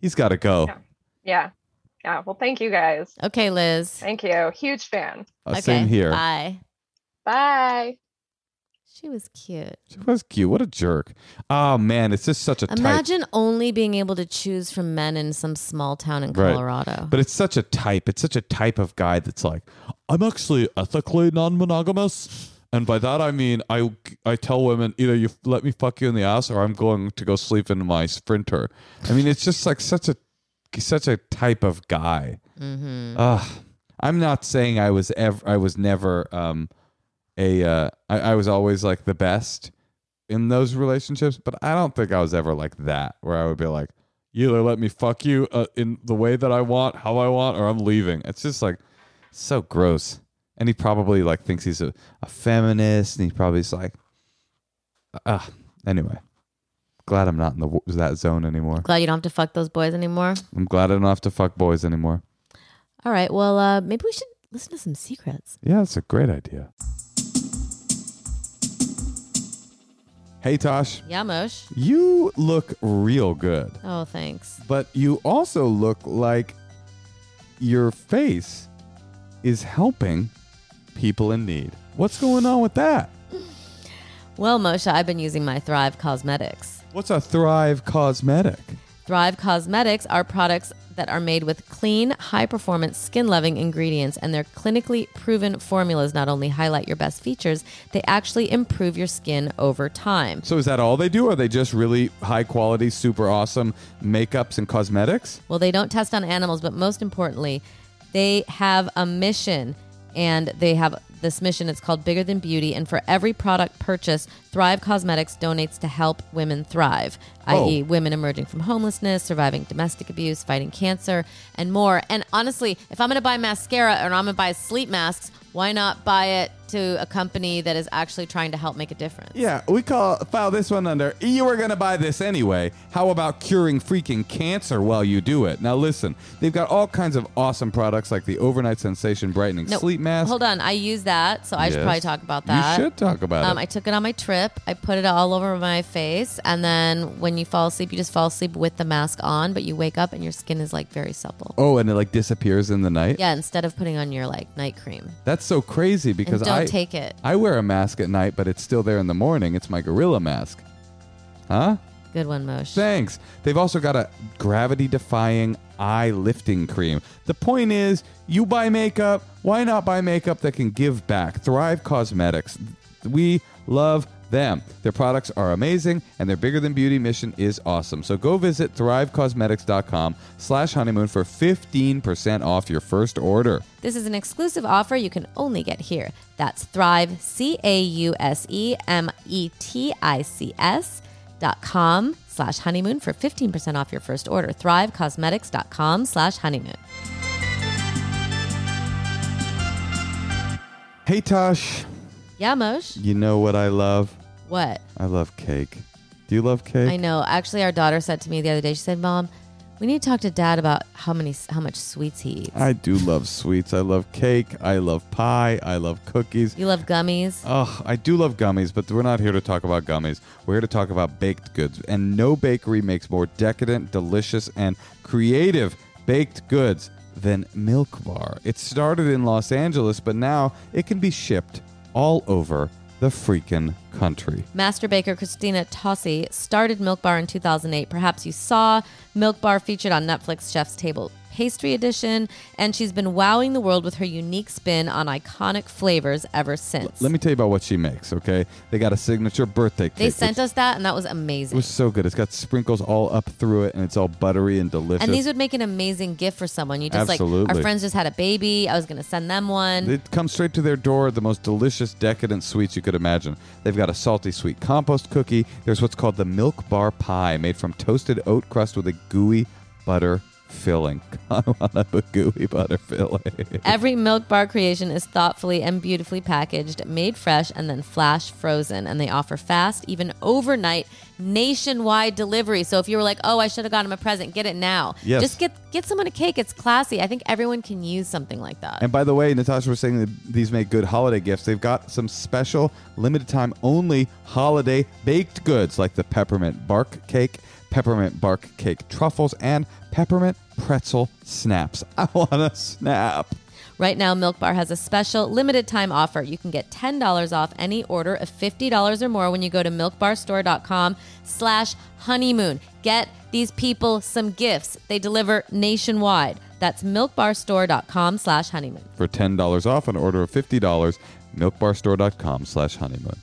he's got to go. Yeah. yeah, yeah. Well, thank you guys. Okay, Liz. Thank you. Huge fan. Uh, okay. Same here. Bye. Bye. She was cute. She was cute. What a jerk. Oh man, it's just such a tight. Imagine only being able to choose from men in some small town in Right. Colorado. But it's such a type. It's such a type of guy that's like, I'm actually ethically non-monogamous, and by that I mean I I tell women either you let me fuck you in the ass or I'm going to go sleep in my sprinter. I mean, it's just like such a such a type of guy. mm-hmm. I'm not saying I was ever I was never um a uh I, I was always like the best in those relationships, but I don't think I was ever like that where I would be like, you either let me fuck you uh, in the way that I want, how I want, or I'm leaving. It's just like so gross. And he probably like thinks he's a, a feminist, and he probably is like, ah. Anyway, glad I'm not in the that zone anymore. Glad you don't have to fuck those boys anymore. I'm glad I don't have to fuck boys anymore. All right. Well, uh, maybe we should listen to some secrets. Yeah, that's a great idea. Hey Tosh, Yeah, Mosh. you look real good, Oh, thanks. but you also look like your face is helping people in need. What's going on with that? Well, Moshe, I've been using my Thrive Causemetics. What's a Thrive Causemetic? Thrive Causemetics are products that are made with clean, high performance, skin loving ingredients, and their clinically proven formulas not only highlight your best features, they actually improve your skin over time. So is that all they do? Are they just really high quality, super awesome makeups and cosmetics? Well, they don't test on animals, but most importantly, they have a mission and they have this mission. It's called Bigger Than Beauty. And for every product purchased, Thrive Causemetics donates to help women thrive, Oh. i.e., women emerging from homelessness, surviving domestic abuse, fighting cancer, and more. And honestly, if I'm going to buy mascara or I'm going to buy sleep masks, why not buy it to a company that is actually trying to help make a difference? Yeah, we call file this one under you were gonna buy this anyway. How about curing freaking cancer while you do it? Now listen, they've got all kinds of awesome products like the overnight sensation brightening No, sleep mask. Hold on, I use that, so I should probably talk about that. You should talk about Um, it. I took it on my trip. I put it all over my face, and then when you fall asleep, you just fall asleep with the mask on, but you wake up and your skin is like very supple. oh, and it like disappears in the night. Yeah, instead of putting on your like night cream. That's so crazy because and don't I take it. I wear a mask at night, but it's still there in the morning. It's my gorilla mask. Huh? Good one, Mosh. Thanks. They've also got a gravity defying eye lifting cream. The point is, you buy makeup, why not buy makeup that can give back? Thrive Causemetics. We love them. Their products are amazing and their bigger than beauty mission is awesome. So go visit thrivecausemetics.com slash honeymoon for 15% off your first order. This is an exclusive offer you can only get here. That's Thrive, C A U S E M E T I C S dot com slash honeymoon for 15% off your first order. ThriveCausemetics.com slash honeymoon. Hey Tosh, Yeah, Mosh? you know what I love? What? I love cake. Do you love cake? I know. Actually, our daughter said to me the other day, she said, Mom, we need to talk to dad about how many, how much sweets he eats. I do love sweets. I love cake. I love pie. I love cookies. you love gummies? Oh, I do love gummies, but we're not here to talk about gummies. We're here to talk about baked goods. And no bakery makes more decadent, delicious, and creative baked goods than Milk Bar. It started in Los Angeles, but now it can be shipped all over the freaking country. Master baker Christina Tosi started Milk Bar in 2008. Perhaps you saw Milk Bar featured on Netflix Chef's Table Pastry Edition, and she's been wowing the world with her unique spin on iconic flavors ever since. Let me tell you about what she makes, okay? They got a signature birthday cake. they sent us that, and that was amazing. It was so good. It's got sprinkles all up through it, and it's all buttery and delicious. And these would make an amazing gift for someone. You just like our friends just had a baby. I was going to send them one. It comes straight to their door, the most delicious, decadent sweets you could imagine. They've got a salty sweet compost cookie. There's what's called the milk bar pie, made from toasted oat crust with a gooey butter filling. (laughs) I want a gooey butter filling. Every Milk Bar creation is thoughtfully and beautifully packaged, made fresh, and then flash frozen. And they offer fast, even overnight, nationwide delivery. So if you were like, "Oh, I should have gotten him a present," get it now. Yes. Just get get someone a cake. It's classy. I think everyone can use something like that. And by the way, Natasha was saying that these make good holiday gifts. They've got some special, limited time only holiday baked goods like the peppermint bark cake, peppermint bark cake truffles, and peppermint pretzel snaps. (laughs) I want a snap. Right now, Milk Bar has a special limited time offer. You can get $10 off any order of $50 or more when you go to milkbarstore.com slash honeymoon. Get these people some gifts. They deliver nationwide. That's milkbarstore.com slash honeymoon. For $10 off an order of $50, milkbarstore.com slash honeymoon.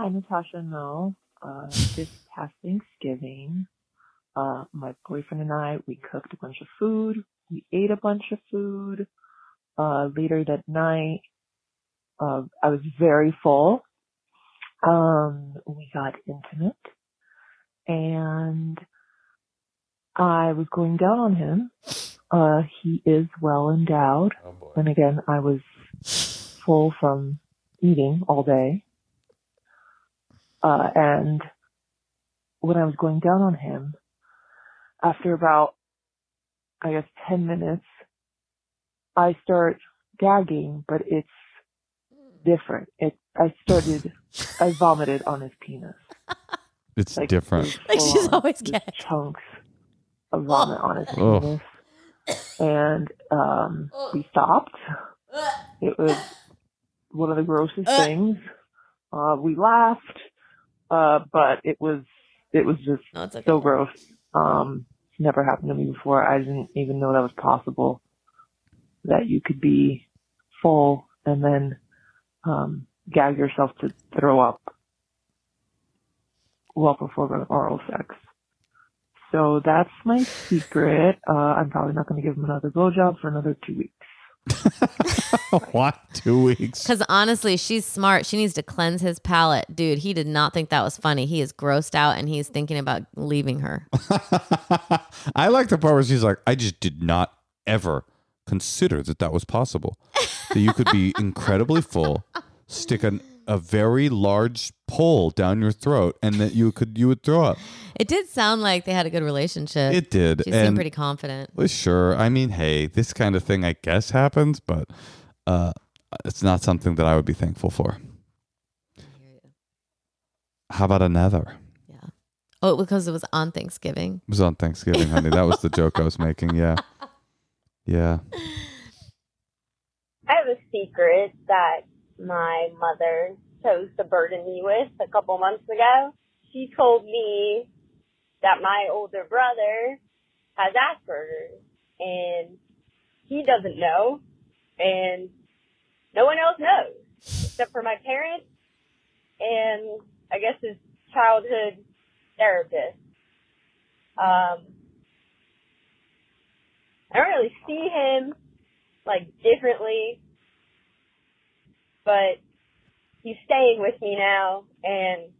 Hi, Natasha and Mel. Uh, this past Thanksgiving, uh, my boyfriend and I, we cooked a bunch of food. We ate a bunch of food. Uh, later that night, uh, I was very full. Um, we got intimate and I was going down on him. Uh, he is well endowed. Oh. And again, I was full from eating all day. Uh, and when I was going down on him, after about, I guess, 10 minutes, I start gagging, but it's different. It, I started, I vomited on his penis. It's Like, different. Like she's on, always just gagging. chunks of vomit on his Oh. penis. And, um, we stopped. It was one of the grossest Uh. things. Uh, we laughed, uh, but it was, it was just No, okay. so gross. Um, it's never happened to me before. I didn't even know that was possible. That you could be full and then, um, gag yourself to throw up well before oral sex. So that's my secret. Uh, I'm probably not going to give him another blowjob for another two weeks. (laughs) what? Two weeks? Because honestly, she's smart. She needs to cleanse his palate. Dude, he did not think that was funny. He is grossed out and he's thinking about leaving her. (laughs) I like the part where she's like, I just did not ever consider that that was possible. that you could be incredibly full, stick an, a very large pole down your throat, and that you could you would throw up. It did sound like they had a good relationship. It did, She and seemed pretty confident. well, sure. I mean, hey, this kind of thing, I guess, happens, but uh, it's not something that I would be thankful for. How about another? Yeah. Oh, because it was on Thanksgiving. It was on Thanksgiving, honey. That was the joke I was making. Yeah, yeah. I have a secret that my mother chose to burden me with a couple months ago. She told me that my older brother has Asperger's and he doesn't know and no one else knows except for my parents and I guess his childhood therapist. Um, I don't really see him like differently, but he's staying with me now and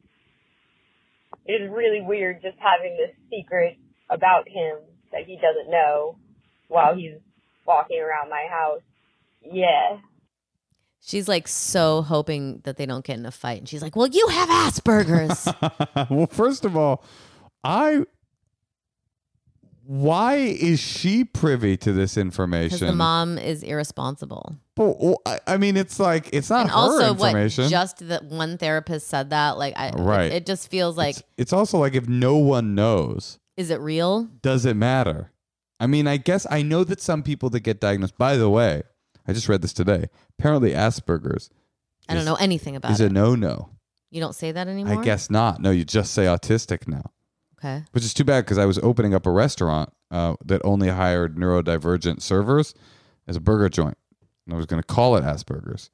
it is really weird just having this secret about him that he doesn't know while he's walking around my house. Yeah. She's like so hoping that they don't get in a fight. And she's like, Well, you have Asperger's. (laughs) well, first of all, I. Why is she privy to this information? the mom is irresponsible. But, well, I- I mean, it's like it's not and her also, what information. just that one therapist said that, like, I, Right. it, it just feels like, it's, it's also like if no one knows, is it real? does it matter? I mean, I guess I know that some people that get diagnosed. By the way, I just read this today. Apparently, Asperger's I don't is- know anything about is it. a no-no. you don't say that anymore? I guess not. No, you just say autistic now. Okay. which is too bad because I was opening up a restaurant uh, that only hired neurodivergent servers as a burger joint, and I was going to call it Asperger's,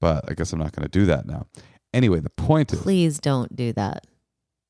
but I guess I'm not going to do that now. Anyway, the point is, Please don't do that.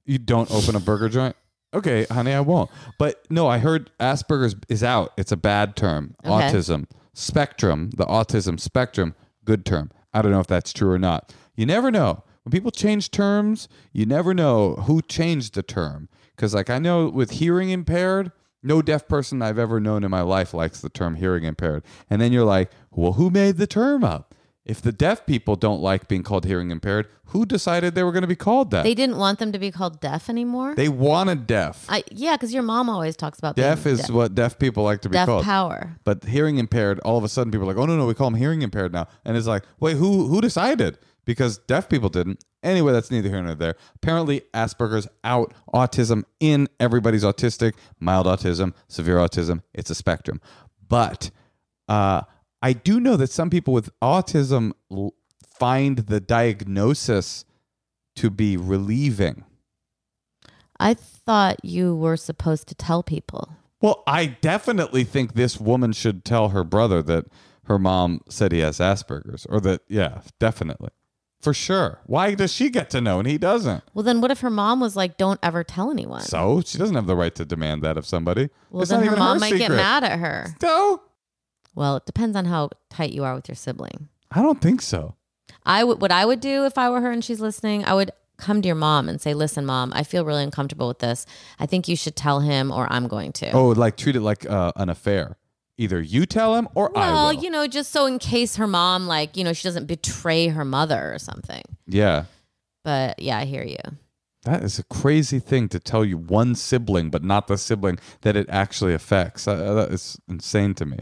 you don't open a burger joint. Okay, honey, I won't. But no, I heard Asperger's is out. It's a bad term. Okay. Autism spectrum, the autism spectrum, good term. I don't know if that's true or not. You never know. When people change terms, you never know who changed the term. Because, like, I know with hearing impaired, no deaf person I've ever known in my life likes the term hearing impaired. And then you're like, well, who made the term up? If the deaf people don't like being called hearing impaired, who decided they were going to be called that? They didn't want them to be called deaf anymore? They wanted deaf. I Yeah, because your mom always talks about deaf is de- what deaf people like to be deaf called. power. But hearing impaired, all of a sudden people are like, oh no, no, we call them hearing impaired now. And it's like, wait, who who decided? Because deaf people didn't. Anyway, that's neither here nor there. Apparently, Asperger's out, autism in, everybody's autistic, mild autism, severe autism. It's a spectrum. But uh, I do know that some people with autism l- find the diagnosis to be relieving. I thought you were supposed to tell people. Well, I definitely think this woman should tell her brother that her mom said he has Asperger's, or that, yeah, definitely. For sure. Why does she get to know and he doesn't? Well, then what if her mom was like, don't ever tell anyone? So she doesn't have the right to demand that of somebody. well, It's then her mom might get mad at her. So Well, it depends on how tight you are with your sibling. I don't think so. I would what I would do if I were her and she's listening, I would come to your mom and say, "Listen, mom, I feel really uncomfortable with this. I think you should tell him or I'm going to." Oh, like treat it like uh, an affair. Either you tell him or I will. well, you know, just so in case her mom like, you know, she doesn't betray her mother or something. yeah. But yeah, I hear you. That is a crazy thing to tell you one sibling, but not the sibling that it actually affects. Uh, that is insane to me.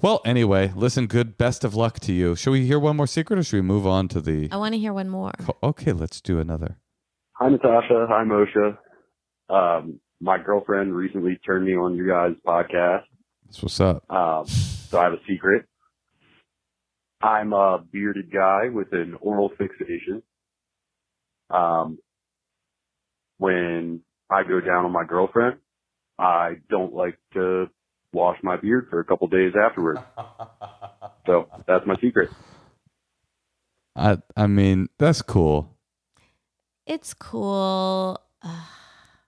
Well, anyway, listen, good. Best of luck to you. Should we hear one more secret or should we move on to the. I want to hear one more. Okay, let's do another. Hi, Natasha. Hi, Moshe. Um, my girlfriend recently turned me on your guys' podcast. That's what's up. Um, so I have a secret. I'm a bearded guy with an oral fixation. Um, when I go down on my girlfriend, I don't like to wash my beard for a couple days afterward. (laughs) So that's my secret. I I mean, that's cool. It's cool. (sighs)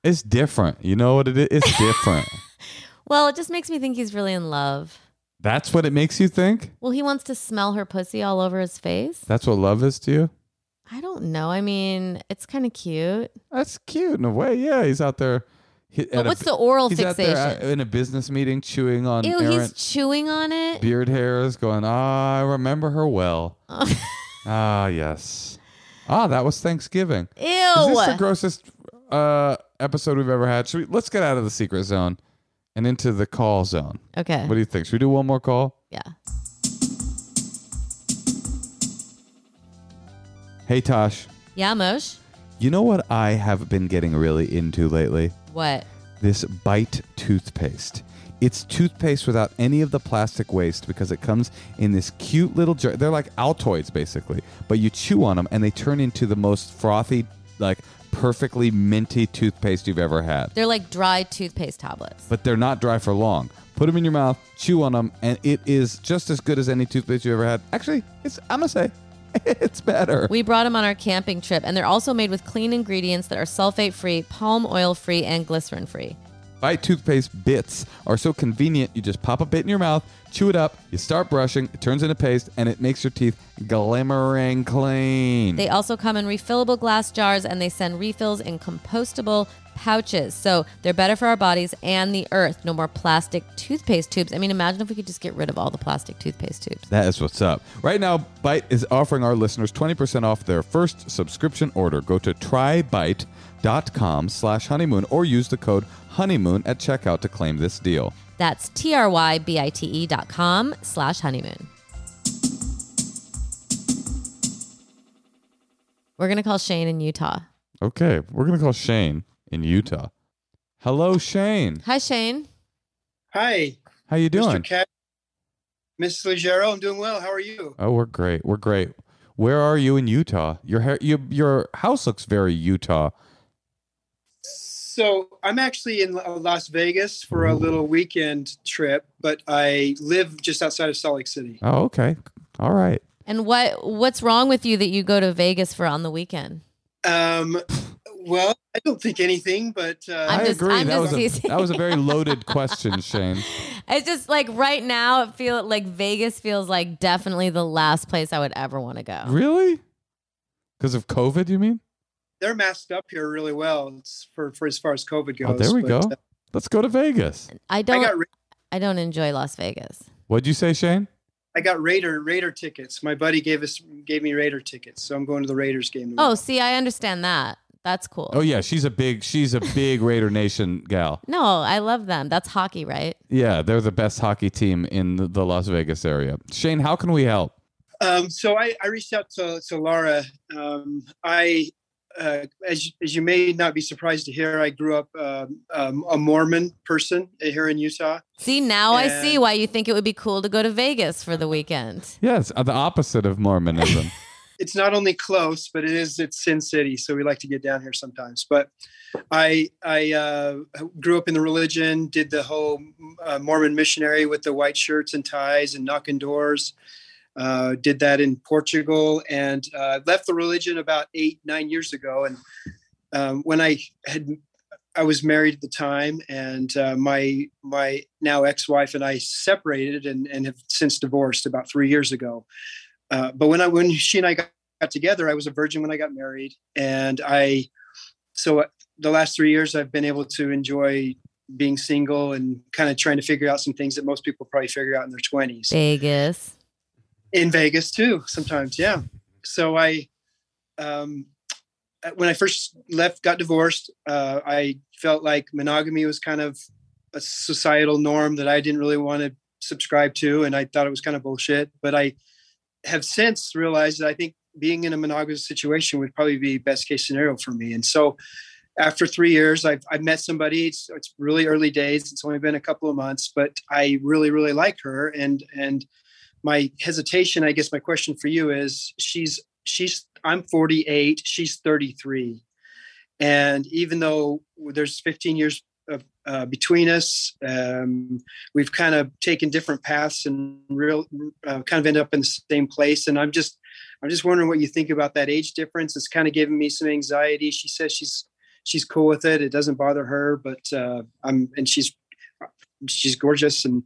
It's different. You know what it is? It's different. (laughs) Well, it just makes me think he's really in love. That's what it makes you think? Well, he wants to smell her pussy all over his face. That's what love is to you? I don't know. I mean, it's kind of cute. That's cute in a way. Yeah, he's out there. he- But at a- what's the oral He's out there fixation? uh, in a business meeting chewing on Ew, he's chewing on it. beard hairs, going, ah, I remember her well. (laughs) ah, yes. Ah, that was Thanksgiving. Ew. Is this the grossest uh, episode we've ever had? Should we, let's get out of the secret zone and into the call zone. okay. What do you think? Should we do one more call? yeah. Hey, Tosh. Yeah, Mosh. You know what I have been getting really into lately? What? This Bite toothpaste. It's toothpaste without any of the plastic waste because it comes in this cute little jar. They're like Altoids basically, but you chew on them and they turn into the most frothy, like perfectly minty toothpaste you've ever had. They're like dry toothpaste tablets. But they're not dry for long. Put them in your mouth, chew on them, and it is just as good as any toothpaste you've ever had. Actually, it's I'm gonna say (laughs) it's better. We brought them on our camping trip, and they're also made with clean ingredients that are sulfate free, palm oil free, and glycerin free. Bite toothpaste bits are so convenient. You just pop a bit in your mouth, chew it up, you start brushing, it turns into paste, and it makes your teeth glimmering clean. They also come in refillable glass jars, and they send refills in compostable pouches. So they're better for our bodies and the earth. No more plastic toothpaste tubes. I mean, imagine if we could just get rid of all the plastic toothpaste tubes. that is what's up. Right now, Bite is offering our listeners 20% off their first subscription order. Go to trybite.com slash honeymoon or use the code honeymoon at checkout to claim this deal. That's T-R-Y-B-I-T-E dot com slash honeymoon. We're going to call Shane in Utah. Okay, we're going to call Shane in Utah. Hello, Shane. Hi, Shane. Hi, How you doing? Mr. Cat. Mrs. Leggero, I'm doing well. How are you? Oh, we're great. We're great. Where are you in Utah? Your hair, you, your house looks very Utah. So I'm actually in Las Vegas for a little weekend trip, but I live just outside of Salt Lake City. Oh, okay. All right. And what what's wrong with you that you go to Vegas for on the weekend? Um, well, I don't think anything, but uh, I'm I just- agree. I'm that just was a, that was a very loaded (laughs) question, Shane. It's just like right now, it feel like Vegas feels like definitely the last place I would ever want to go. Really? Because of COVID, you mean? They're masked up here really well it's for, for as far as COVID goes. Oh, there we but, go. uh, Let's go to Vegas. I I don't. got Ra- I don't enjoy Las Vegas. What'd you say, Shane? I got Raider Raider tickets. My buddy gave us gave me Raider tickets, so I'm going to the Raiders game. Oh, see, I understand that. That's cool. Oh yeah, she's a big she's a big (laughs) Raider Nation gal. No, I love them. That's hockey, right? Yeah, they're the best hockey team in the, the Las Vegas area. Shane, how can we help? Um, so I, I reached out to, to Laura. Um, I, uh, as, as you may not be surprised to hear, I grew up um, um, a Mormon person here in Utah. See, now I see why you think it would be cool to go to Vegas for the weekend. Yes, uh, the opposite of Mormonism. (laughs) It's not only close, but it is it's Sin City, so we like to get down here sometimes. But I I uh, grew up in the religion, did the whole uh, Mormon missionary with the white shirts and ties and knocking doors. Uh, did that in Portugal and uh, left the religion about eight nine years ago. And um, when I had I was married at the time, and uh, my my now ex-wife and I separated and, and have since divorced about three years ago. Uh, but when I when she and I got, got together, I was a virgin when I got married, and I so uh, the last three years I've been able to enjoy being single and kind of trying to figure out some things that most people probably figure out in their twenties Vegas. In Vegas too. Sometimes, yeah. So I, um, when I first left, got divorced, uh, I felt like monogamy was kind of a societal norm that I didn't really want to subscribe to, and I thought it was kind of bullshit. But I have since realized that I think being in a monogamous situation would probably be best case scenario for me. And so, after three years, I've, I've met somebody. It's, it's really early days. It's only been a couple of months, but I really, really like her, and and my hesitation i guess my question for you is she's she's i'm 48 she's 33 and even though there's 15 years of, uh, between us um, we've kind of taken different paths and real uh, kind of end up in the same place. And i'm just i'm just wondering what you think about that age difference. It's kind of giving me some anxiety. She says she's she's cool with it. It doesn't bother her but uh, i'm and she's she's gorgeous and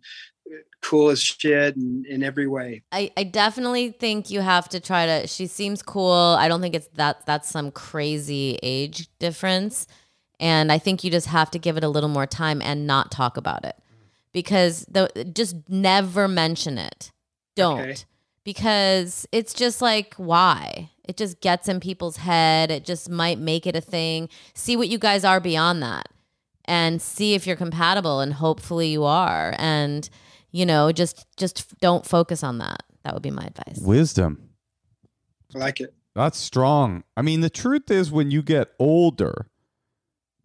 cool as shit in, in every way. I, I definitely think you have to try to she seems cool. I don't think it's that that's some crazy age difference. And I think you just have to give it a little more time and not talk about it. Because the just never mention it. Don't. Okay. Because it's just like why? It just gets in people's head. It just might make it a thing. See what you guys are beyond that. And see if you're compatible and hopefully you are. And you know, just just don't focus on that. That would be my advice. Wisdom. I like it. That's strong. I mean, the truth is, when you get older,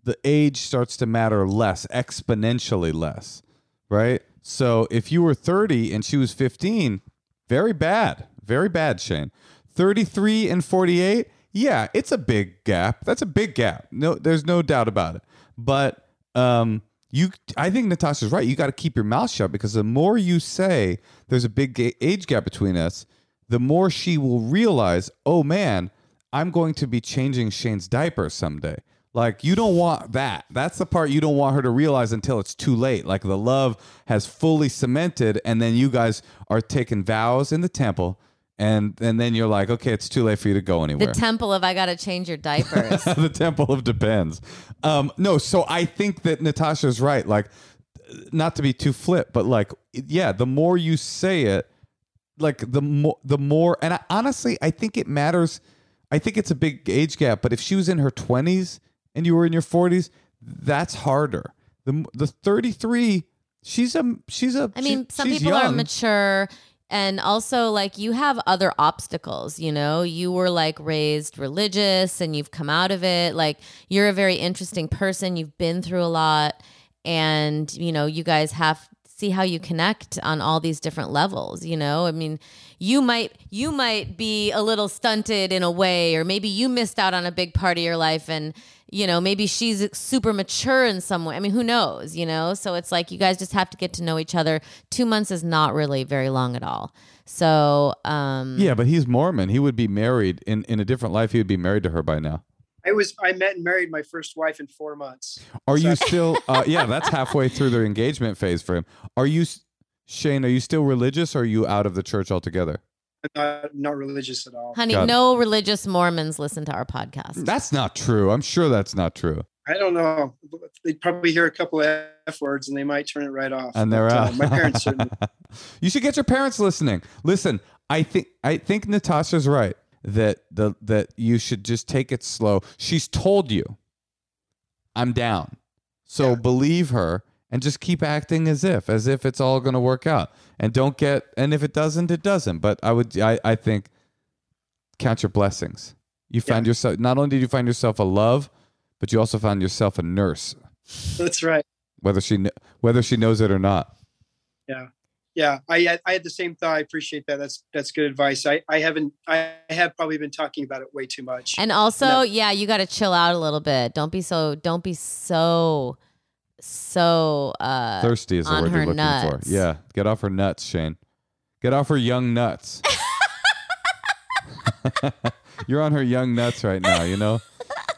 the age starts to matter less, exponentially less, right? So if you were 30 and she was 15, very bad. Very bad, Shane. 33 and 48, yeah, it's a big gap. That's a big gap. No, there's no doubt about it. But um, you, I think Natasha's right. You got to keep your mouth shut because the more you say there's a big age gap between us, the more she will realize, oh man, I'm going to be changing Shane's diaper someday. Like you don't want that. That's the part you don't want her to realize until it's too late. Like the love has fully cemented, and then you guys are taking vows in the temple, and and then you're like, okay, it's too late for you to go anywhere. The temple of I gotta change your diapers. (laughs) the temple of depends. Um, no, so I think that Natasha's right. Like, not to be too flip, but like, yeah, the more you say it, like the more the more. And I, honestly, I think it matters. I think it's a big age gap. But if she was in her twenties and you were in your forties, that's harder. The the thirty three. She's a she's a. I mean, she- some people are mature and also like you have other obstacles, you know? You were like raised religious and you've come out of it. Like you're a very interesting person. You've been through a lot and you know, you guys have see how you connect on all these different levels, you know? I mean, you might you might be a little stunted in a way or maybe you missed out on a big part of your life and you know, maybe she's super mature in some way. I mean, who knows, you know? So it's like you guys just have to get to know each other. Two months is not really very long at all. So, um, Yeah, but he's Mormon. He would be married in in a different life. He would be married to her by now. I was I met and married my first wife in four months. Are you still? (laughs) Uh, yeah, that's halfway through their engagement phase for him. Are you, Shane? Are you still religious? or Are you out of the church altogether? I'm not not religious at all. honey, Got it. no religious Mormons listen to our podcast. That's not true. I'm sure that's not true. I don't know. They'd probably hear a couple of f words and they might turn it right off. And they're But, uh, out. my parents (laughs) certainly. you should get your parents listening. Listen, I think I think Natasha's right that the that you should just take it slow. She's told you, I'm down. So Yeah. believe her and just keep acting as if as if it's all going to work out. And don't get and if it doesn't, it doesn't. But I would I I think count your blessings. You found yourself not only did you find yourself a love, but you also found yourself a nurse, That's right. whether she whether she knows it or not. Yeah, I I had the same thought. I appreciate that. That's that's good advice. I I haven't I have probably been talking about it way too much. And also, No. yeah, you got to chill out a little bit. Don't be so, don't be so, so, uh, Thirsty is the word you're looking nuts. for. Yeah, get off her nuts, Shane. Get off her young nuts. (laughs) (laughs) you're on her young nuts right now, you know?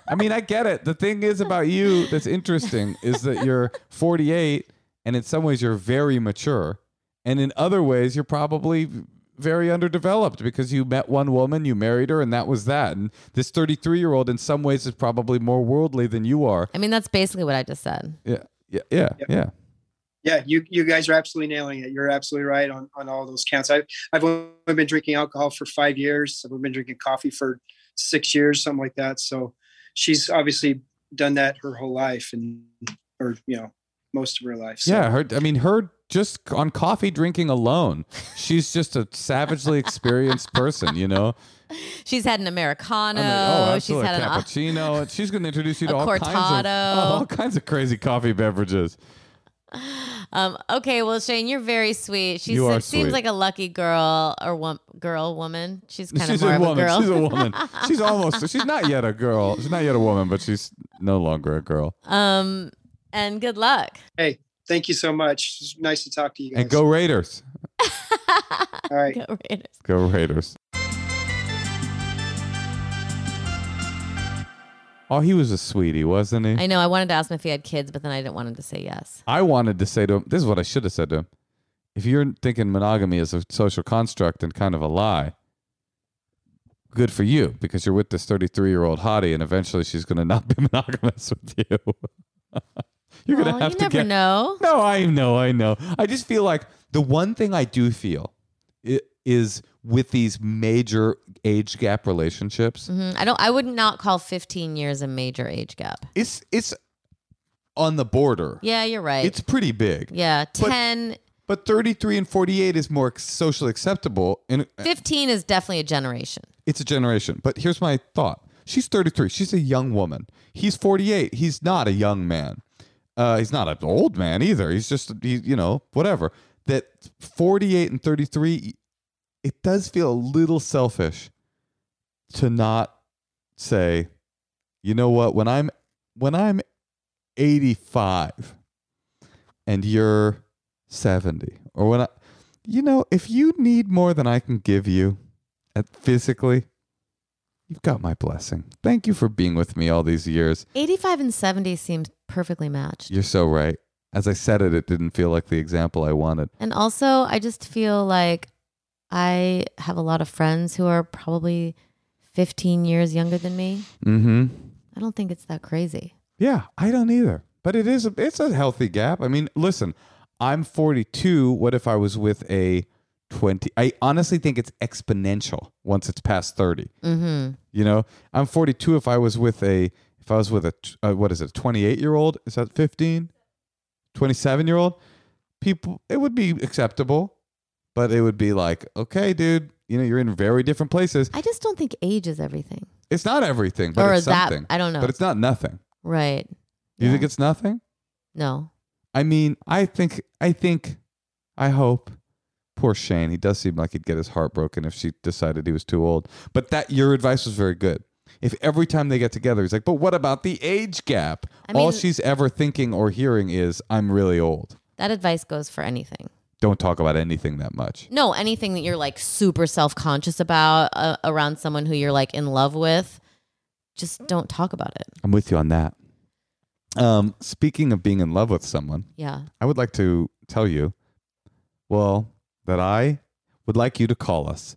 I mean, I get it. The thing is about you that's interesting is that you're 48 and in some ways you're very mature. And in other ways, you're probably very underdeveloped because you met one woman, you married her, and that was that. And this 33 year old, in some ways, is probably more worldly than you are. I mean, that's basically what I just said. Yeah, yeah, yeah, Yep. yeah. yeah, you you guys are absolutely nailing it. You're absolutely right on on all those counts. I I've only been drinking alcohol for five years. I've been drinking coffee for six years, something like that. So she's obviously done that her whole life, and or you know most of her life. So. Yeah, her. I mean, her just on coffee drinking alone, she's just a savagely experienced person. You know, She's had an Americano. I mean, oh, she's had a cappuccino. and she's going to introduce you (laughs) to all kinds of cortado. all kinds of crazy coffee beverages. Um, okay, well, Shane, you're very sweet. She You are seems like a lucky girl or wom- girl, woman. She's kind she's of more a of woman. a girl. She's a woman. (laughs) she's almost. She's not yet a girl. She's not yet a woman, but she's no longer a girl. um, and good luck. Hey, thank you so much. It's nice to talk to you guys. And go Raiders. (laughs) All right. Go Raiders. Go Raiders. Oh, he was a sweetie, wasn't he? I know. I wanted to ask him if he had kids, but then I didn't want him to say yes. I wanted to say to him, this is what I should have said to him. if you're thinking monogamy is a social construct and kind of a lie, good for you because you're with this 33 year old hottie and eventually she's going to not be (laughs) monogamous with you. (laughs) you're to have you to never get. know. No, I know, I know. I just feel like the one thing I do feel is with these major age gap relationships, Mhm. I don't. I would not call 15 years a major age gap. it's it's on the border. Yeah, you're right. It's pretty big. yeah, But- 10, But 33 and 48 is more socially acceptable and 15 is definitely a generation. it's a generation. But here's my thought. She's 33. She's a young woman. He's 48. He's not a young man. Uh, he's not an old man either. He's just, he, you know, whatever. That 48 and 33, it does feel a little selfish to not say, you know what, when I'm when I'm 85 and you're 70 or when I you know, if you need more than I can give you at physically, you've got my blessing. Thank you for being with me all these years. 85 and 70 seems perfectly matched. You're so right. As I said it, it didn't feel like the example I wanted. And also, I just feel like I have a lot of friends who are probably 15 years younger than me. Mm-hmm. I don't think it's that crazy. Yeah, I don't either. But it is a it's a healthy gap. I mean, listen, I'm 42. What if I was with a 20? I honestly think it's exponential once it's past 30. Mm-hmm. You know, I'm 42. If I was with a if I was with a, uh, what is it, 28 year old? Is that 15? 27 year old? People, it would be acceptable, but it would be like, okay, dude, you know, you're in very different places. I just don't think age is everything. It's not everything, but or it's is that, something. I don't know. But it's not nothing. right. You Yeah. think it's nothing? No. I mean, I think, I think, I hope. Poor Shane. He does seem like he'd get his heart broken if she decided he was too old. But that your advice was very good. If every time they get together, he's like, "But what about the age gap?" I All mean- she's ever thinking or hearing is, "I'm really old." That advice goes for anything. Don't talk about anything that much. No, anything that you're like super self conscious about uh, around someone who you're like in love with, just don't talk about it. I'm with you on that. Um, speaking of being in love with someone, Yeah. I would like to tell you, well, that I would like you to call us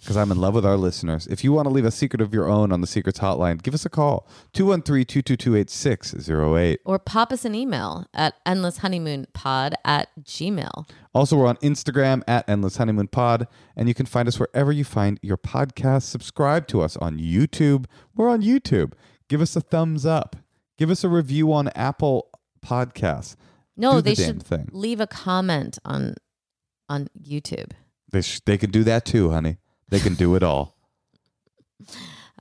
because I'm in love with our listeners. If you want to leave a secret of your own on the Secrets Hotline, give us a call 213 222 8608. Or pop us an email at endlesshoneymoonpod at gmail. Also, we're on Instagram at Endless Honeymoon Pod, and you can find us wherever you find your podcast. Subscribe to us on YouTube. We're on YouTube. Give us a thumbs up. Give us a review on Apple Podcasts. No, the they should thing. leave a comment on on YouTube. They, sh- they can do that too, honey. They can do it all.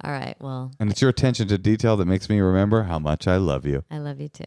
All right. Well, And it's your attention to detail that makes me remember how much I love you. I love you too.